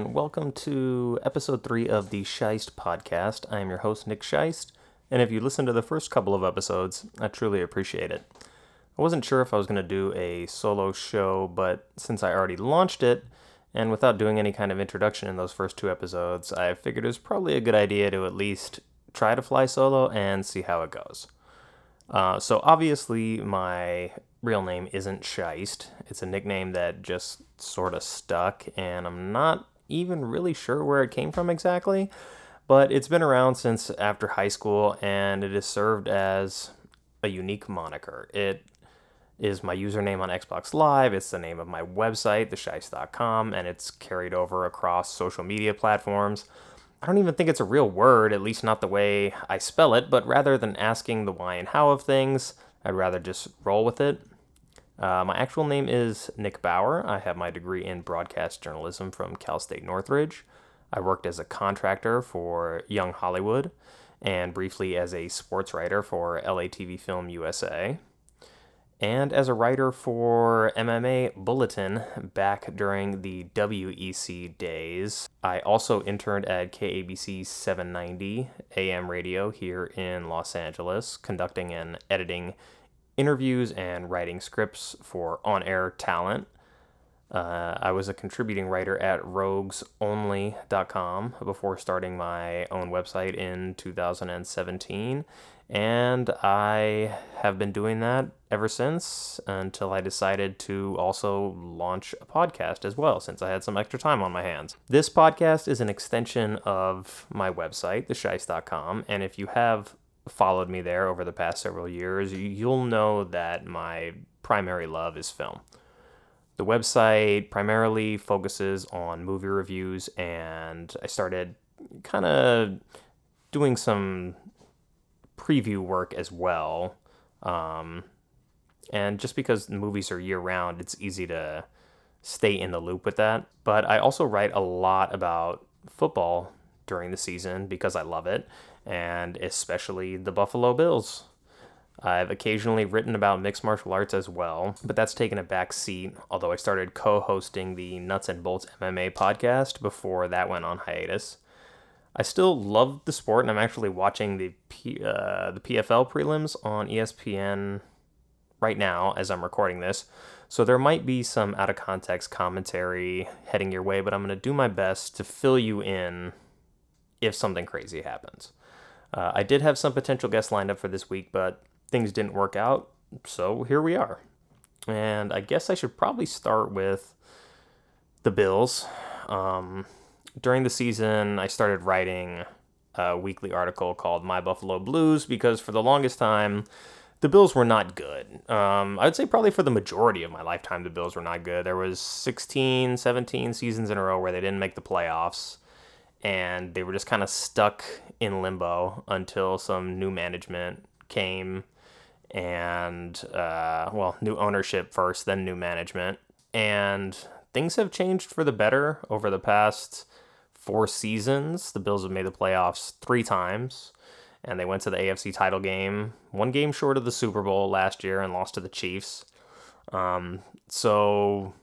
And welcome to episode three of the Scheist podcast. I am your host, Nick Scheist, and if you listened to the first couple of episodes, I truly appreciate it. I wasn't sure if I was going to do a solo show, but since I already launched it, and without doing any kind of introduction in those first two episodes, I figured it was probably a good idea to at least try to fly solo and see how it goes. Uh, so, obviously, my real name isn't Scheist. It's a nickname that just sort of stuck, and I'm not even really sure where it came from exactly. But it's been around since after high school, and it has served as a unique moniker. It is my username on Xbox Live. It's the name of my website, thescheist.com, and it's carried over across social media platforms. I don't even think it's a real word, at least not the way I spell it, but rather than asking the why and how of things, I'd rather just roll with it. Uh, my actual name is Nick Bauer. I have my degree in broadcast journalism from Cal State Northridge. I worked as a contractor for Young Hollywood and briefly as a sports writer for LA TV Film USA and as a writer for MMA Bulletin back during the WEC days. I also interned at KABC 790 AM radio here in Los Angeles, conducting and editing interviews and writing scripts for on air talent. Uh, I was a contributing writer at roguesonly.com before starting my own website in 2017. And I have been doing that ever since until I decided to also launch a podcast as well, since I had some extra time on my hands. This podcast is an extension of my website, thescheist.com. And if you have followed me there over the past several years, you'll know that my primary love is film. The website primarily focuses on movie reviews, and I started kind of doing some preview work as well. Um, and just because movies are year round, it's easy to stay in the loop with that. But I also write a lot about football during the season because I love it and especially the Buffalo Bills. I've occasionally written about mixed martial arts as well, but that's taken a back seat, although I started co hosting the Nuts and Bolts MMA podcast before that went on hiatus. I still love the sport, and I'm actually watching the, P, uh, the PFL prelims on ESPN right now as I'm recording this. So there might be some out of context commentary heading your way, but I'm going to do my best to fill you in if something crazy happens. Uh, I did have some potential guests lined up for this week, but things didn't work out. So here we are. And I guess I should probably start with the Bills. Um, during the season, I started writing a weekly article called My Buffalo Blues because for the longest time, the Bills were not good. Um, I would say probably for the majority of my lifetime, the Bills were not good. There was 16, 17 seasons in a row where they didn't make the playoffs and they were just kind of stuck in limbo until some new management came and uh, well new ownership first then new management. And things have changed for the better over the past four seasons. The bills have made the playoffs three times and they went to the afc title game one game short of the super bowl last year and lost to the chiefs. Um, so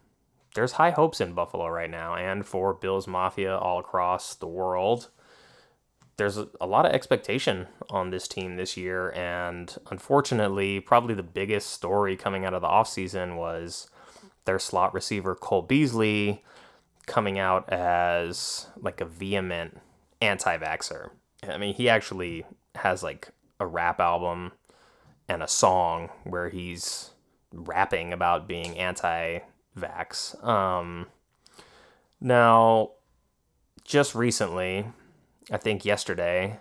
there's high hopes in Buffalo right now and for Bills Mafia all across the world. There's a, lot of expectation on this team this year, and unfortunately, probably the biggest story coming out of the offseason was their slot receiver, Cole Beasley, coming out as like a vehement anti vaxxer. I mean, he actually has like a rap album and a song where he's rapping about being anti vax. Um, now, just recently, I think yesterday,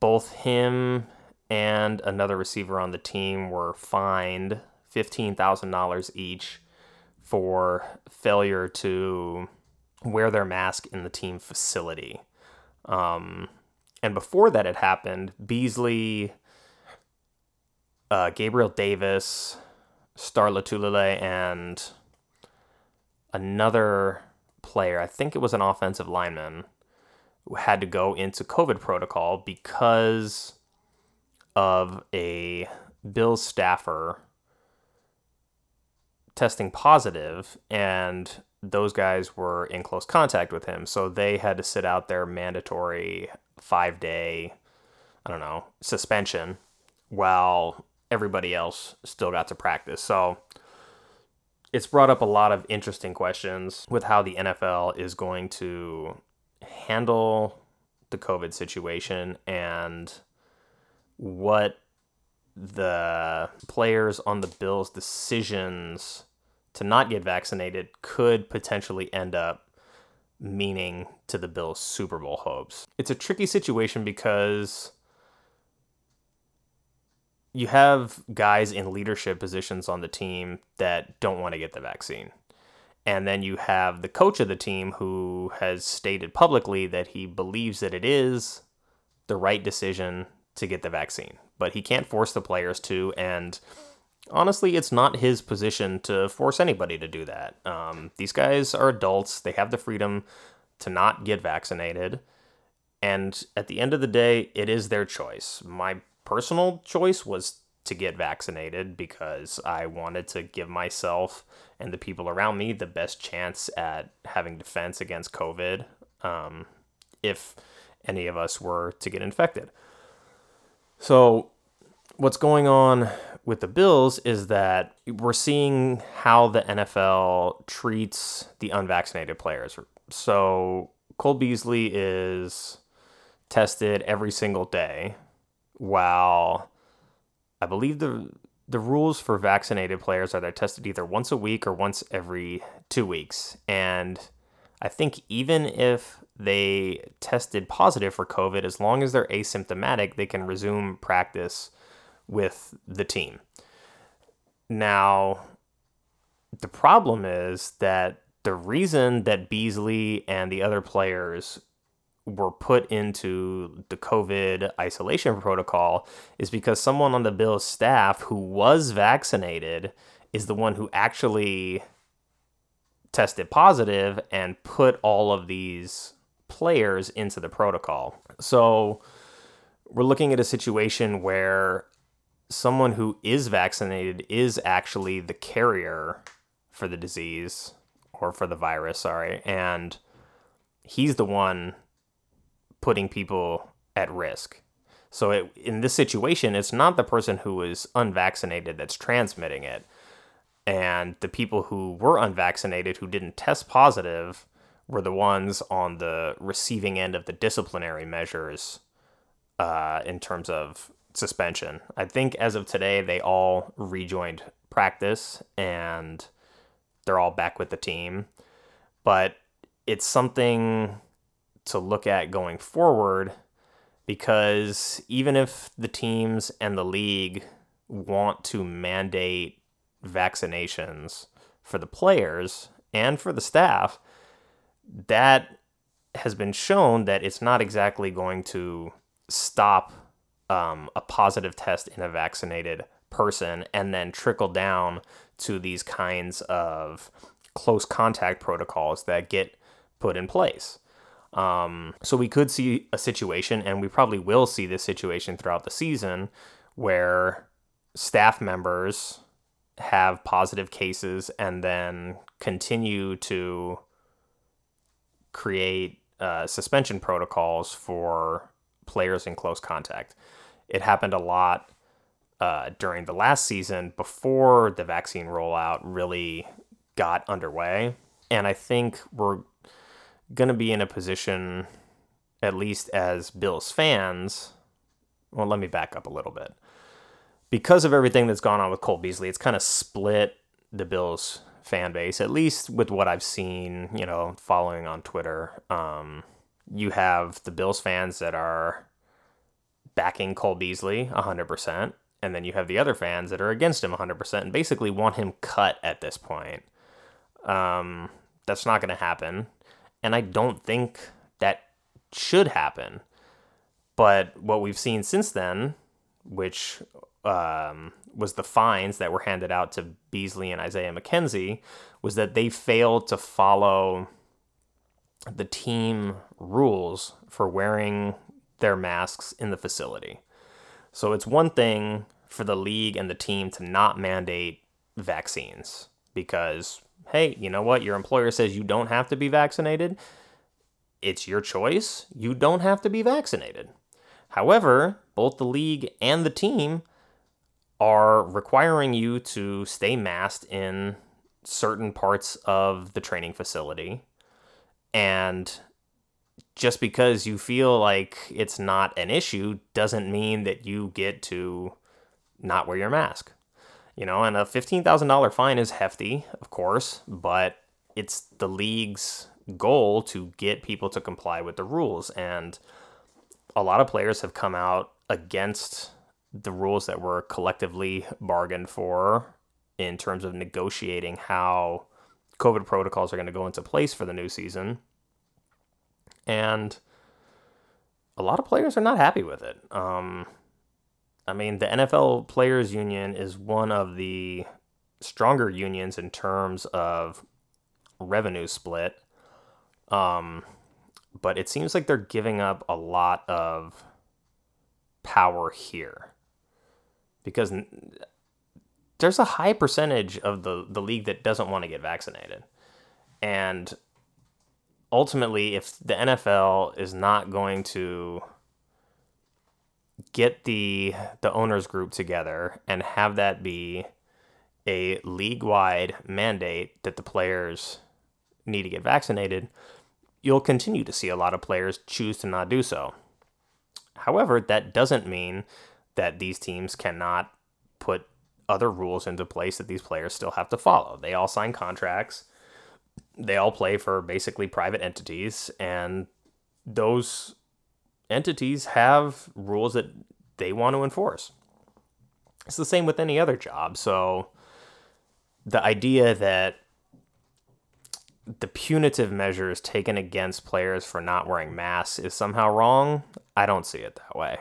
both him and another receiver on the team were fined $15,000 each for failure to wear their mask in the team facility. Um, and before that had happened, Beasley, uh, Gabriel Davis, Star Lotulelei, and another player, I think it was an offensive lineman, who had to go into COVID protocol because of a Bills staffer testing positive and those guys were in close contact with him. So they had to sit out their mandatory five day, I don't know, suspension while everybody else still got to practice. So it's brought up a lot of interesting questions with how the NFL is going to handle the COVID situation and what the players on the Bills' decisions to not get vaccinated could potentially end up meaning to the Bills' Super Bowl hopes. It's a tricky situation because you have guys in leadership positions on the team that don't want to get the vaccine. And then you have the coach of the team who has stated publicly that he believes that it is the right decision to get the vaccine, but he can't force the players to. And honestly, it's not his position to force anybody to do that. Um, these guys are adults, they have the freedom to not get vaccinated. And at the end of the day, it is their choice. My personal choice was to get vaccinated because I wanted to give myself and the people around me the best chance at having defense against COVID um, if any of us were to get infected. So, what's going on with the Bills is that we're seeing how the NFL treats the unvaccinated players. So, Cole Beasley is tested every single day, while I believe the the rules for vaccinated players are they're tested either once a week or once every two weeks. And I think even if they tested positive for COVID, as long as they're asymptomatic, they can resume practice with the team. Now, the problem is that the reason that Beasley and the other players were put into the COVID isolation protocol is because someone on the Bills staff who was vaccinated is the one who actually tested positive and put all of these players into the protocol. So we're looking at a situation where someone who is vaccinated is actually the carrier for the disease or for the virus, sorry, and he's the one putting people at risk. So it, in this situation, it's not the person who is unvaccinated that's transmitting it. And the people who were unvaccinated who didn't test positive were the ones on the receiving end of the disciplinary measures uh, in terms of suspension. I think as of today, they all rejoined practice and they're all back with the team. But it's something to look at going forward because even if the teams and the league want to mandate vaccinations for the players and for the staff, that has been shown that it's not exactly going to stop um, a positive test in a vaccinated person and then trickle down to these kinds of close contact protocols that get put in place. Um, so we could see a situation, and we probably will see this situation throughout the season, where staff members have positive cases and then continue to create uh, suspension protocols for players in close contact. It happened a lot uh, during the last season before the vaccine rollout really got underway. And I think we're going to be in a position, at least as Bills fans. Well, let me back up a little bit. Because of everything that's gone on with Cole Beasley, it's kind of split the Bills fan base, at least with what I've seen, you know, following on Twitter. Um, you have the Bills fans that are backing Cole Beasley 100%, And then you have the other fans that are against him 100% and basically want him cut at this point. Um, that's not going to happen. And I don't think that should happen. But what we've seen since then, which um, was the fines that were handed out to Beasley and Isaiah McKenzie, was that they failed to follow the team rules for wearing their masks in the facility. So it's one thing for the league and the team to not mandate vaccines because, hey, you know what? Your employer says you don't have to be vaccinated. It's your choice. You don't have to be vaccinated. However, both the league and the team are requiring you to stay masked in certain parts of the training facility. And just because you feel like it's not an issue doesn't mean that you get to not wear your mask. You know, and a $15,000 fine is hefty, of course, but it's the league's goal to get people to comply with the rules. And a lot of players have come out against the rules that were collectively bargained for in terms of negotiating how COVID protocols are going to go into place for the new season. And a lot of players are not happy with it. Um, I mean, the NFL Players Union is one of the stronger unions in terms of revenue split. Um, but it seems like they're giving up a lot of power here because there's a high percentage of the, the league that doesn't want to get vaccinated. And ultimately, if the NFL is not going to get the the owners group together and have that be a league wide mandate that the players need to get vaccinated, you'll continue to see a lot of players choose to not do so. However, that doesn't mean that these teams cannot put other rules into place that these players still have to follow. They all sign contracts. They all play for basically private entities and those entities have rules that they want to enforce. It's the same with any other job. So the idea that the punitive measures taken against players for not wearing masks is somehow wrong, I don't see it that way.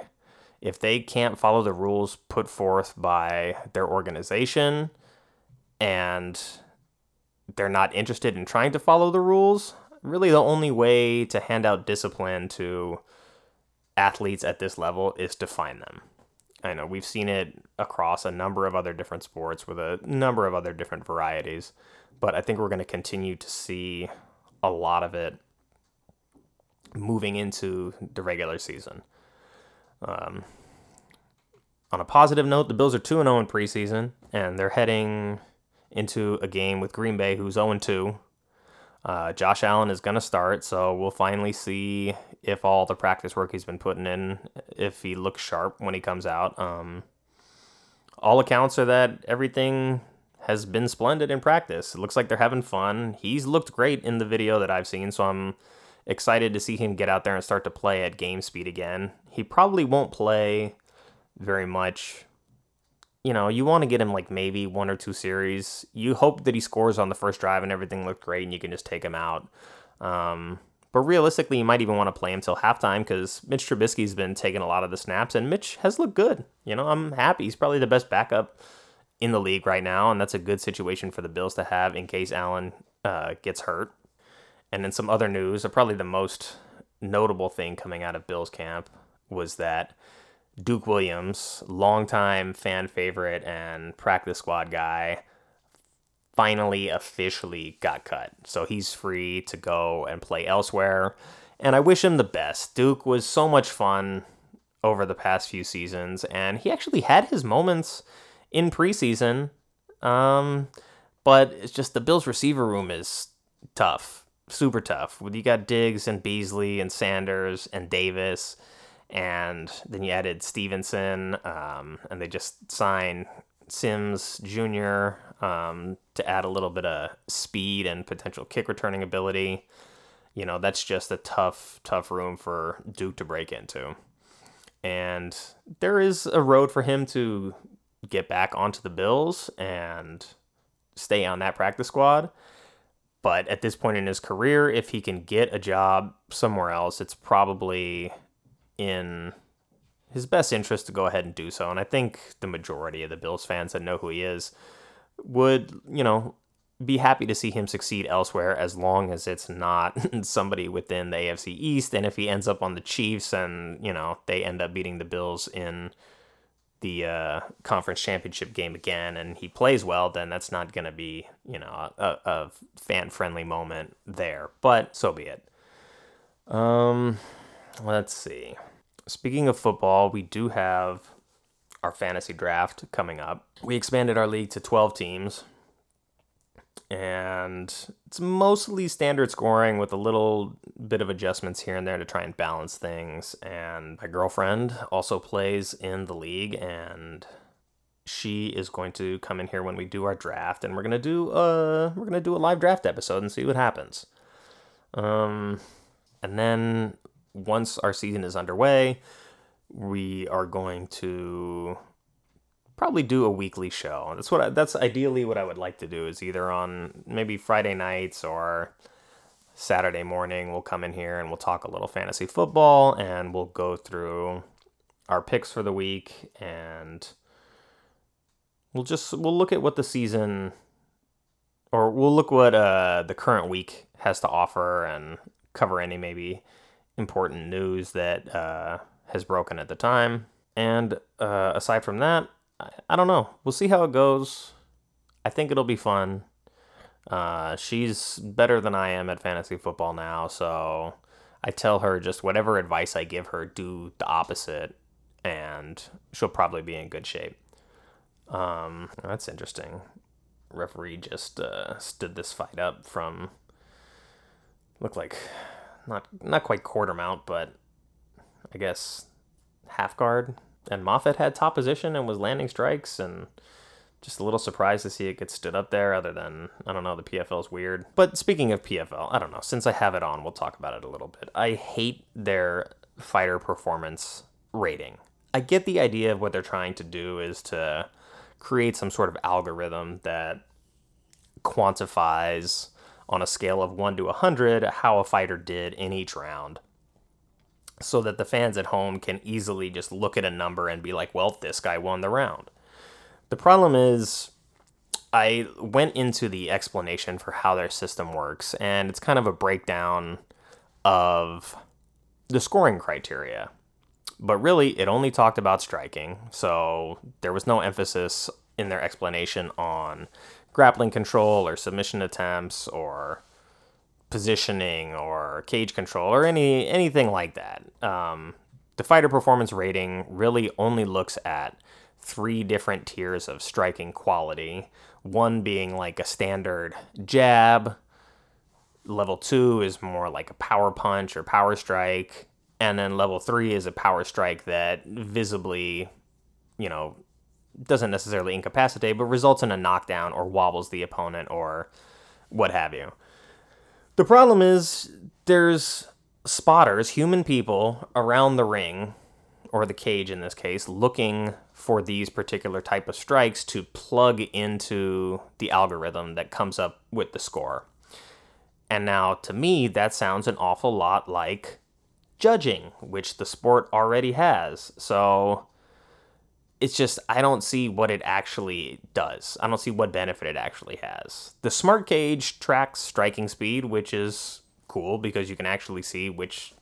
If they can't follow the rules put forth by their organization and they're not interested in trying to follow the rules, really the only way to hand out discipline to athletes at this level is to fine them. I know we've seen it across a number of other different sports with a number of other different varieties but I think we're going to continue to see a lot of it moving into the regular season. Um, on a positive note, the Bills are 2 0 in preseason, and they're heading into a game with Green Bay, who's 0 2. Uh, Josh Allen is going to start, so we'll finally see if all the practice work he's been putting in, if he looks sharp when he comes out. Um, all accounts are that everything has been splendid in practice. It looks like they're having fun. He's looked great in the video that I've seen, so I'm excited to see him get out there and start to play at game speed again. He probably won't play very much. You know, you want to get him like maybe one or two series. You hope that he scores on the first drive and everything looked great and you can just take him out. Um, but realistically, you might even want to play him till halftime because Mitch Trubisky's been taking a lot of the snaps and Mitch has looked good. You know, I'm happy. He's probably the best backup in the league right now, and that's a good situation for the Bills to have in case Allen uh, gets hurt. And then some other news, uh, probably the most notable thing coming out of Bills camp was that Duke Williams, longtime fan favorite and practice squad guy, finally officially got cut. So he's free to go and play elsewhere. And I wish him the best. Duke was so much fun over the past few seasons, and he actually had his moments in preseason. Um, but it's just the Bills receiver room is tough, super tough. You got Diggs and Beasley and Sanders and Davis, and then you added Stevenson, um, and they just signed Sims Jr. Um, to add a little bit of speed and potential kick returning ability. You know, that's just a tough, tough room for Duke to break into. And there is a road for him to get back onto the Bills and stay on that practice squad. But at this point in his career, if he can get a job somewhere else, it's probably in his best interest to go ahead and do so. And I think the majority of the Bills fans that know who he is would, you know, be happy to see him succeed elsewhere as long as it's not somebody within the AFC East. And if he ends up on the Chiefs and, you know, they end up beating the Bills in the uh, conference championship game again and he plays well, then that's not going to be, you know, a, a fan friendly moment there. But so be it. Um, let's see. Speaking of football, we do have our fantasy draft coming up. We expanded our league to 12 teams and it's mostly standard scoring with a little bit of adjustments here and there to try and balance things. And my girlfriend also plays in the league, and she is going to come in here when we do our draft, and we're gonna do a we're gonna do a live draft episode and see what happens. Um, and then once our season is underway, we are going to probably do a weekly show. That's what I, that's ideally what I would like to do is either on maybe Friday nights or Saturday morning we'll come in here and we'll talk a little fantasy football and we'll go through our picks for the week and we'll just we'll look at what the season or we'll look what uh, the current week has to offer and cover any maybe important news that uh, has broken at the time. And uh, aside from that, I, I don't know. We'll see how it goes. I think it'll be fun. Uh, she's better than I am at fantasy football now, so I tell her just whatever advice I give her, do the opposite, and she'll probably be in good shape. Um, that's interesting. Referee just uh, stood this fight up from looked like not not quite quarter mount, but I guess half guard. And Moffat had top position and was landing strikes and just a little surprised to see it get stood up there other than i don't know the pfl is weird. But speaking of pfl i don't know since i have it on we'll talk about it a little bit. I hate their fighter performance rating. I get the idea of what they're trying to do is to create some sort of algorithm that quantifies on a scale of 1 to 100 how a fighter did in each round so that the fans at home can easily just look at a number and be like, well, this guy won the round. The problem is, I went into the explanation for how their system works, and it's kind of a breakdown of the scoring criteria. But really, it only talked about striking, so there was no emphasis in their explanation on grappling control or submission attempts or positioning or cage control or any anything like that. Um, the fighter performance rating really only looks at three different tiers of striking quality. One being like a standard jab. Level two is more like a power punch or power strike. And then level three is a power strike that visibly, you know, doesn't necessarily incapacitate, but results in a knockdown or wobbles the opponent or what have you. The problem is there's spotters, human people around the ring or the cage in this case looking for these particular type of strikes to plug into the algorithm that comes up with the score. And now to me that sounds an awful lot like judging, which the sport already has. So it's just I don't see what it actually does. I don't see what benefit it actually has. The smart cage tracks striking speed, which is cool because you can actually see which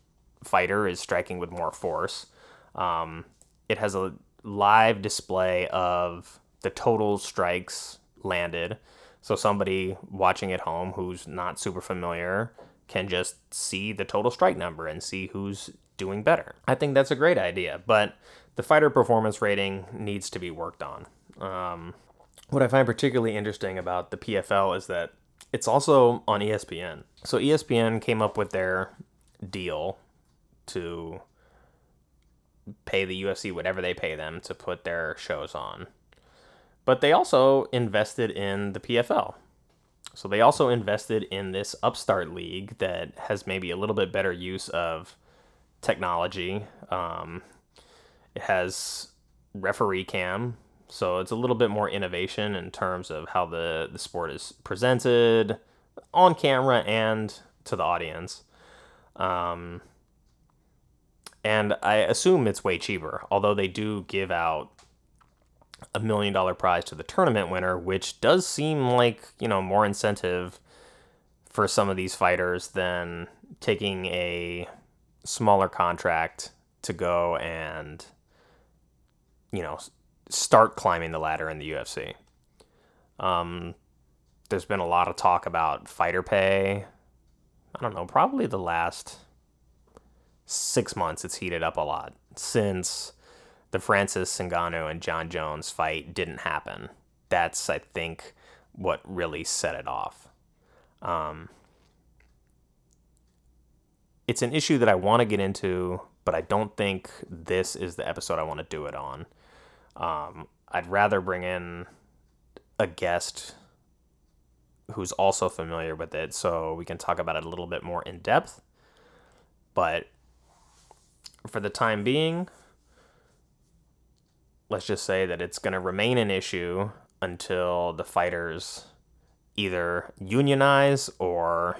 fighter is striking with more force. Um, it has a live display of the total strikes landed. So somebody watching at home who's not super familiar can just see the total strike number and see who's doing better. I think that's a great idea, but the fighter performance rating needs to be worked on. Um, what I find particularly interesting about the PFL is that it's also on ESPN. So ESPN came up with their deal to pay the UFC whatever they pay them to put their shows on. But they also invested in the PFL. So they also invested in this upstart league that has maybe a little bit better use of technology. Um, it has referee cam So it's a little bit more innovation in terms of how the, the sport is presented on camera and to the audience. Um, and I assume it's way cheaper, although they do give out a million dollar prize to the tournament winner, which does seem like, you know, more incentive for some of these fighters than taking a smaller contract to go and, you know, start climbing the ladder in the UFC. Um, there's been a lot of talk about fighter pay. I don't know, probably the last six months it's heated up a lot since the Francis Ngannou and John Jones fight didn't happen. That's, I think, what really set it off. Um, it's an issue that I want to get into, but I don't think this is the episode I want to do it on. Um, I'd rather bring in a guest who's also familiar with it so we can talk about it a little bit more in depth. But for the time being, let's just say that it's going to remain an issue until the fighters either unionize or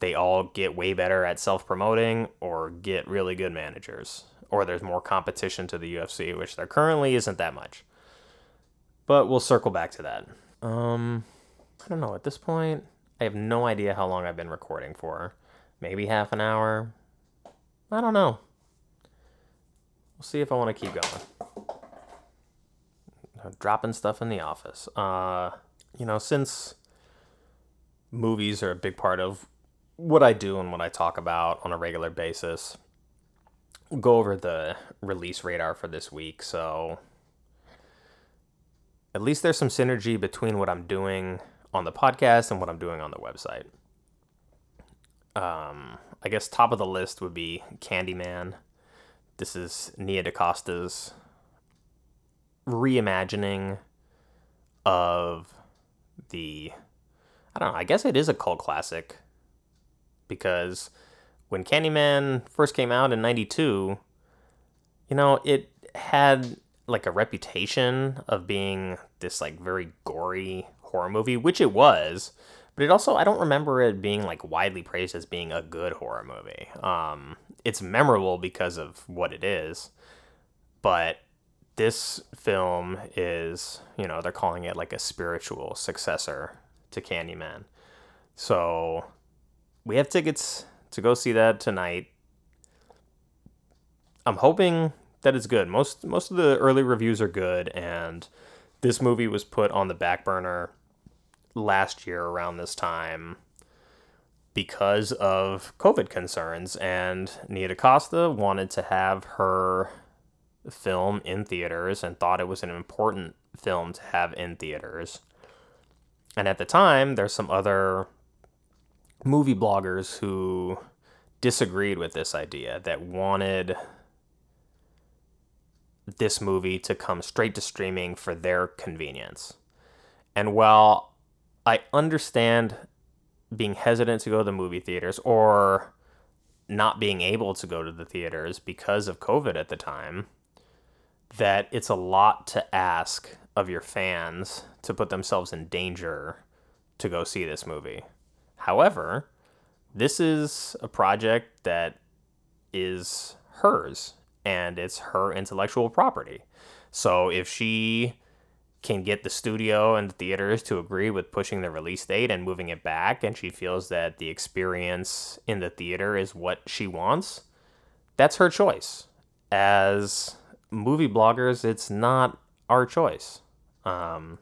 they all get way better at self promoting or get really good managers or there's more competition to the UFC, which there currently isn't that much. But we'll circle back to that. Um, I don't know. At this point, I have no idea how long I've been recording for. Maybe half an hour. I don't know. We'll see if I want to keep going. Dropping stuff in the office. Uh, you know, since movies are a big part of what I do and what I talk about on a regular basis, We'll go over the release radar for this week. So at least there's some synergy between what I'm doing on the podcast and what I'm doing on the website. Um, I guess top of the list would be Candyman. This is Nia DaCosta's reimagining of the I don't know, I guess it is a cult classic because when Candyman first came out in 92, you know, it had like a reputation of being this like very gory horror movie, which it was, but it also I don't remember it being like widely praised as being a good horror movie. Um it's memorable because of what it is, but this film is, you know, they're calling it like a spiritual successor to Candyman. So we have tickets to go see that tonight. I'm hoping that it's good. Most most of the early reviews are good, and this movie was put on the back burner last year around this time because of COVID concerns, and Nia DaCosta wanted to have her film in theaters and thought it was an important film to have in theaters. And at the time, there's some other movie bloggers who disagreed with this idea that wanted this movie to come straight to streaming for their convenience. And while I understand being hesitant to go to the movie theaters or not being able to go to the theaters because of COVID at the time, that it's a lot to ask of your fans to put themselves in danger to go see this movie. However, this is a project that is hers and it's her intellectual property. So if she can get the studio and the theaters to agree with pushing the release date and moving it back, and she feels that the experience in the theater is what she wants, that's her choice. As movie bloggers, it's not our choice. Um,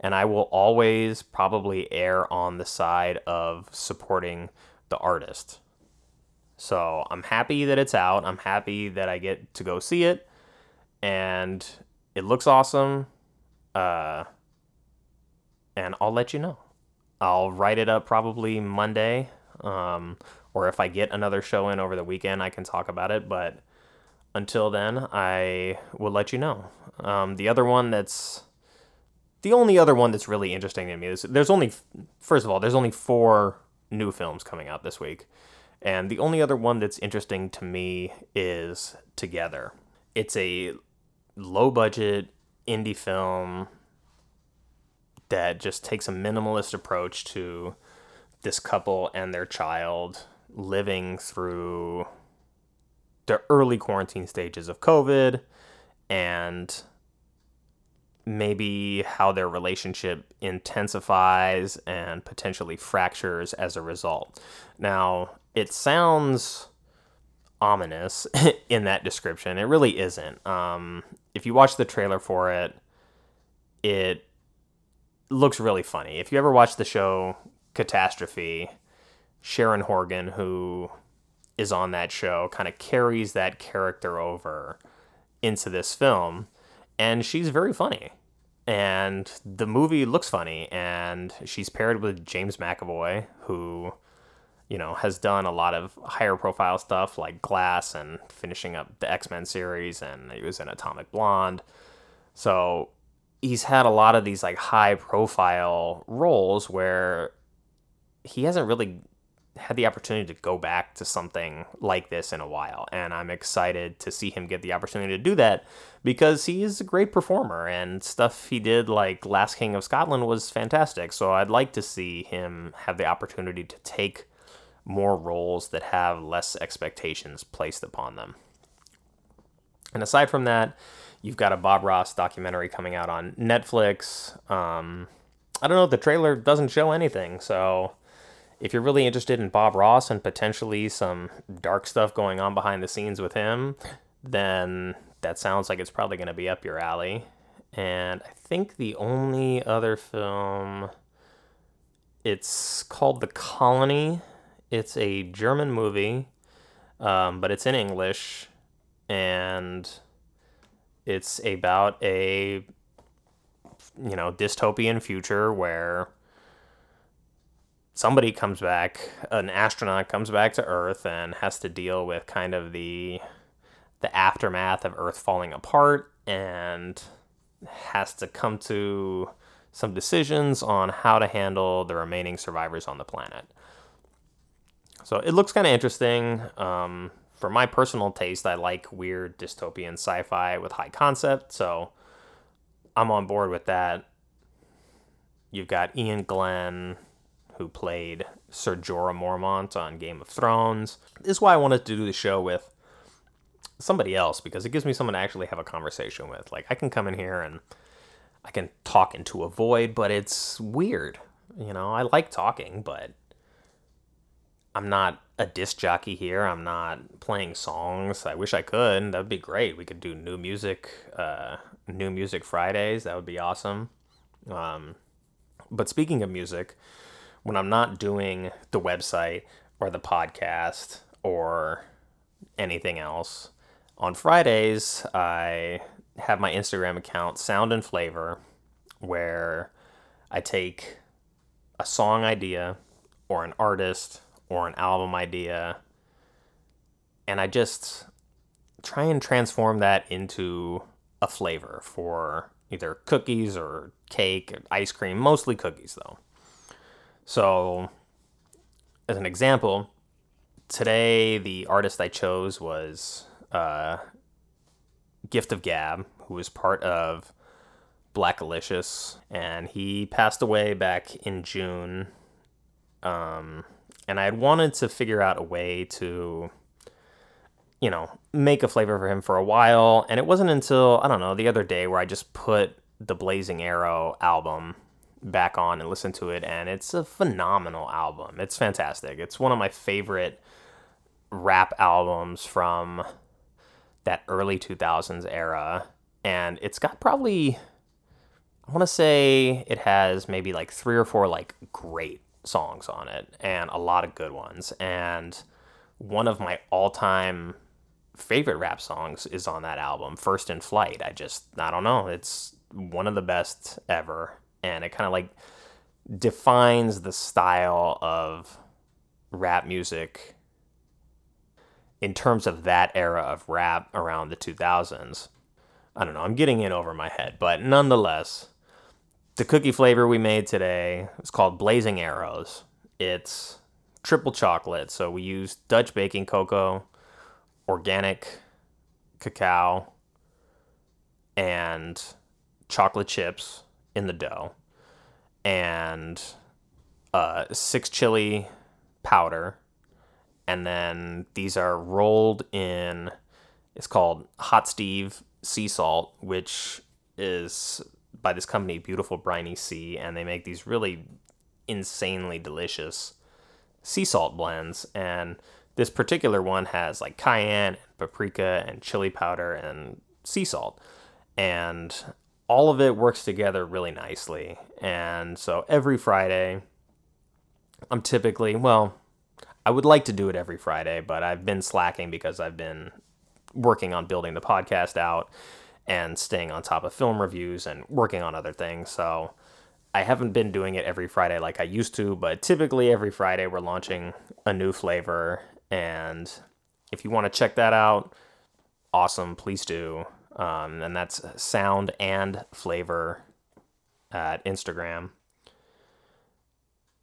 and I will always probably err on the side of supporting the artist. So I'm happy that it's out. I'm happy that I get to go see it, and it looks awesome. Uh, and I'll let you know. I'll write it up probably Monday, um, or if I get another show in over the weekend, I can talk about it. But until then, I will let you know. Um, the other one that's the only other one that's really interesting to me is there's only first of all there's only four new films coming out this week, and the only other one that's interesting to me is Together. It's a low budget indie film that just takes a minimalist approach to this couple and their child living through the early quarantine stages of COVID and maybe how their relationship intensifies and potentially fractures as a result. Now, it sounds ominous in that description. It really isn't. Um, if you watch the trailer for it, it looks really funny. If you ever watch the show Catastrophe, Sharon Horgan, who is on that show, kind of carries that character over into this film, and she's very funny. And the movie looks funny, and she's paired with James McAvoy, who, you know, has done a lot of higher profile stuff like Glass and finishing up the X Men series, and he was in Atomic Blonde. So he's had a lot of these like high profile roles where he hasn't really had the opportunity to go back to something like this in a while. And I'm excited to see him get the opportunity to do that because he is a great performer and stuff he did like Last King of Scotland was fantastic. So I'd like to see him have the opportunity to take more roles that have less expectations placed upon them. And aside from that, you've got a Bob Ross documentary coming out on Netflix. Um, I don't know, the trailer doesn't show anything, so if you're really interested in Bob Ross and potentially some dark stuff going on behind the scenes with him, then that sounds like it's probably going to be up your alley. And I think the only other film, it's called The Colony. It's a German movie, um, but it's in English, and it's about a you know dystopian future where somebody comes back, an astronaut comes back to Earth and has to deal with kind of the the aftermath of Earth falling apart and has to come to some decisions on how to handle the remaining survivors on the planet. So it looks kind of interesting. Um, for my personal taste, I like weird dystopian sci-fi with high concept, so I'm on board with that. You've got Iain Glen, who played Ser Jorah Mormont on Game of Thrones. This is why I wanted to do the show with somebody else because it gives me someone to actually have a conversation with. Like I can come in here and I can talk into a void, but it's weird. You know, I like talking, but I'm not a disc jockey here. I'm not playing songs. I wish I could. That would be great. We could do new music, uh, new music Fridays. That would be awesome. Um, but speaking of music, when I'm not doing the website or the podcast or anything else. On Fridays, I have my Instagram account, Sound and Flavor, where I take a song idea or an artist or an album idea and I just try and transform that into a flavor for either cookies or cake, or ice cream, mostly cookies though. So, as an example, today the artist I chose was uh, Gift of Gab, who was part of Blackalicious, and he passed away back in June. Um, and I had wanted to figure out a way to, you know, make a flavor for him for a while, and it wasn't until I don't know the other day where I just put the Blazing Arrow album back on and listen to it, and it's a phenomenal album. It's fantastic. It's one of my favorite rap albums from that early 2000s era, and it's got probably I want to say it has maybe like three or four like great songs on it and a lot of good ones. And one of my all-time favorite rap songs is on that album, First in Flight. I just I don't know, it's one of the best ever and it kind of like defines the style of rap music in terms of that era of rap around the 2000s. I don't know, I'm getting in over my head, but nonetheless, the cookie flavor we made today is called Blazing Arrows. It's triple chocolate, so we use Dutch baking cocoa, organic cacao, and chocolate chips in the dough and uh, six chili powder. And then these are rolled in, it's called Hot Steve Sea Salt, which is by this company, Beautiful Briny Sea. And they make these really insanely delicious sea salt blends. And this particular one has like cayenne, paprika, and chili powder and sea salt. And all of it works together really nicely. And so every Friday, I'm typically, well, I would like to do it every Friday, but I've been slacking because I've been working on building the podcast out and staying on top of film reviews and working on other things. So I haven't been doing it every Friday like I used to, but typically every Friday we're launching a new flavor. And if you want to check that out, awesome, please do. Um, and that's sound and flavor at Instagram.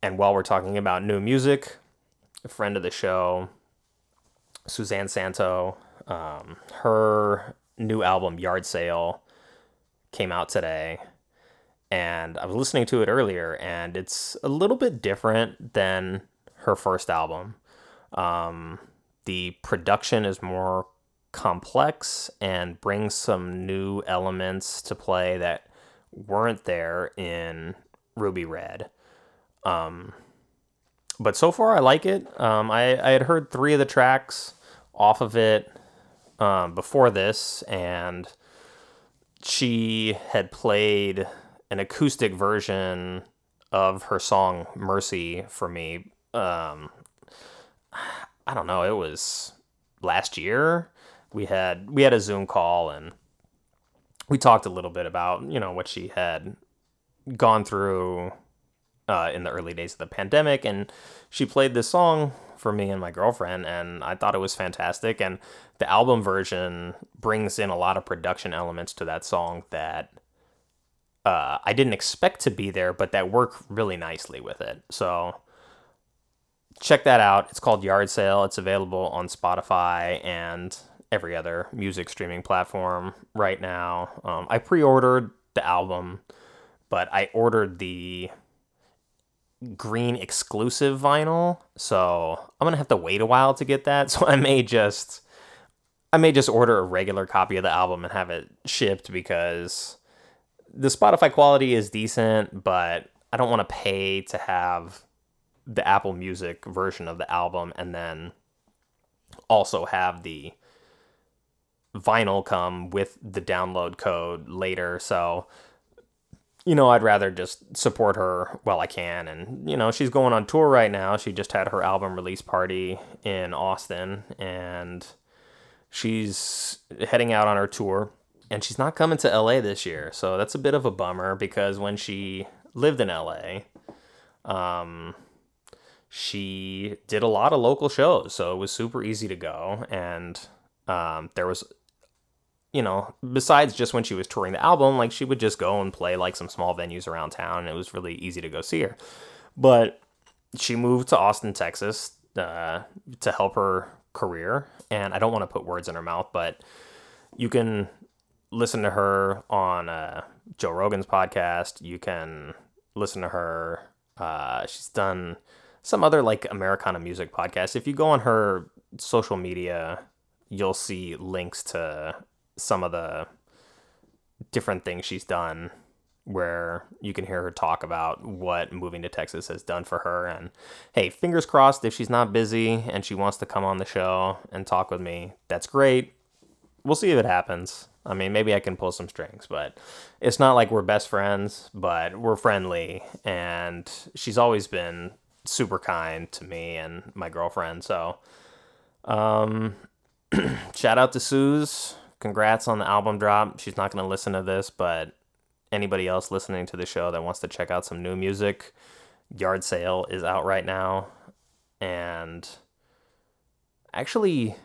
And while we're talking about new music, a friend of the show, Suzanne Santo, um, her new album Yard Sale came out today and I was listening to it earlier, and it's a little bit different than her first album. Um, the production is more complex and brings some new elements to play that weren't there in Ruby Red. Um, but so far, I like it. Um, I, I had heard three of the tracks off of it um, before this, and she had played an acoustic version of her song Mercy for me. Um, I don't know, it was last year. We had we had a Zoom call and we talked a little bit about, you know, what she had gone through uh, in the early days of the pandemic and she played this song for me and my girlfriend and I thought it was fantastic and the album version brings in a lot of production elements to that song that uh, I didn't expect to be there, but that work really nicely with it. So check that out. It's called Yard Sale. It's available on Spotify and every other music streaming platform right now. Um, I pre ordered the album, but I ordered the green exclusive vinyl. So I'm going to have to wait a while to get that. So I may just. I may just order a regular copy of the album and have it shipped because the Spotify quality is decent, but I don't want to pay to have the Apple Music version of the album and then also have the vinyl come with the download code later. So, you know, I'd rather just support her while I can. And, you know, she's going on tour right now. She just had her album release party in Austin and she's heading out on her tour and she's not coming to LA this year. So that's a bit of a bummer because when she lived in LA, um, she did a lot of local shows. So it was super easy to go. And um, there was, you know, besides just when she was touring the album, like she would just go and play like some small venues around town. And it was really easy to go see her. But she moved to Austin, Texas uh, to help her career. And I don't want to put words in her mouth, but you can listen to her on uh, Joe Rogan's podcast. You can listen to her. Uh, she's done some other like Americana music podcasts. If you go on her social media, you'll see links to some of the different things she's done where you can hear her talk about what moving to Texas has done for her. And hey, fingers crossed if she's not busy and she wants to come on the show and talk with me, that's great. We'll see if it happens. I mean, maybe I can pull some strings, but it's not like we're best friends, but we're friendly. And she's always been super kind to me and my girlfriend. So, um, shout out to Suze. Congrats on the album drop. She's not going to listen to this, but anybody else listening to the show that wants to check out some new music, Yard Sale is out right now. And actually,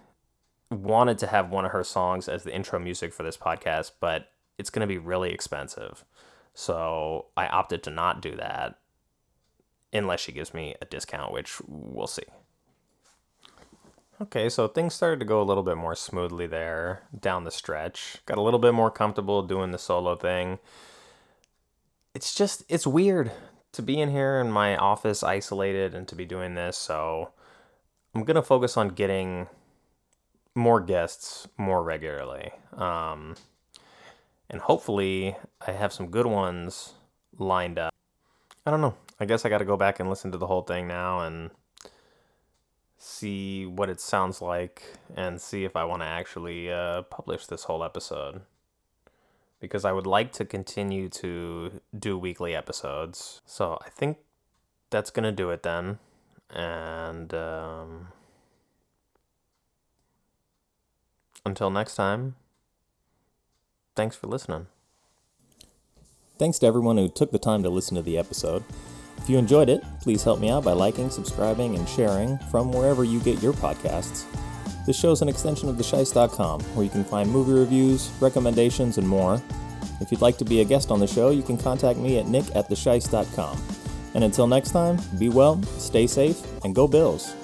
wanted to have one of her songs as the intro music for this podcast, but it's going to be really expensive. So I opted to not do that unless she gives me a discount, which we'll see. Okay, so things started to go a little bit more smoothly there down the stretch. Got a little bit more comfortable doing the solo thing. It's just, it's weird to be in here in my office isolated and to be doing this, so I'm going to focus on getting more guests more regularly. Um, and hopefully, I have some good ones lined up. I don't know. I guess I got to go back and listen to the whole thing now and see what it sounds like and see if I want to actually uh, publish this whole episode. Because I would like to continue to do weekly episodes. So I think that's going to do it then. And um, until next time, thanks for listening. Thanks to everyone who took the time to listen to the episode. If you enjoyed it, please help me out by liking, subscribing, and sharing from wherever you get your podcasts. This show is an extension of theshice.com, where you can find movie reviews, recommendations, and more. If you'd like to be a guest on the show, you can contact me at nick at theshice.com. And until next time, be well, stay safe, and go Bills.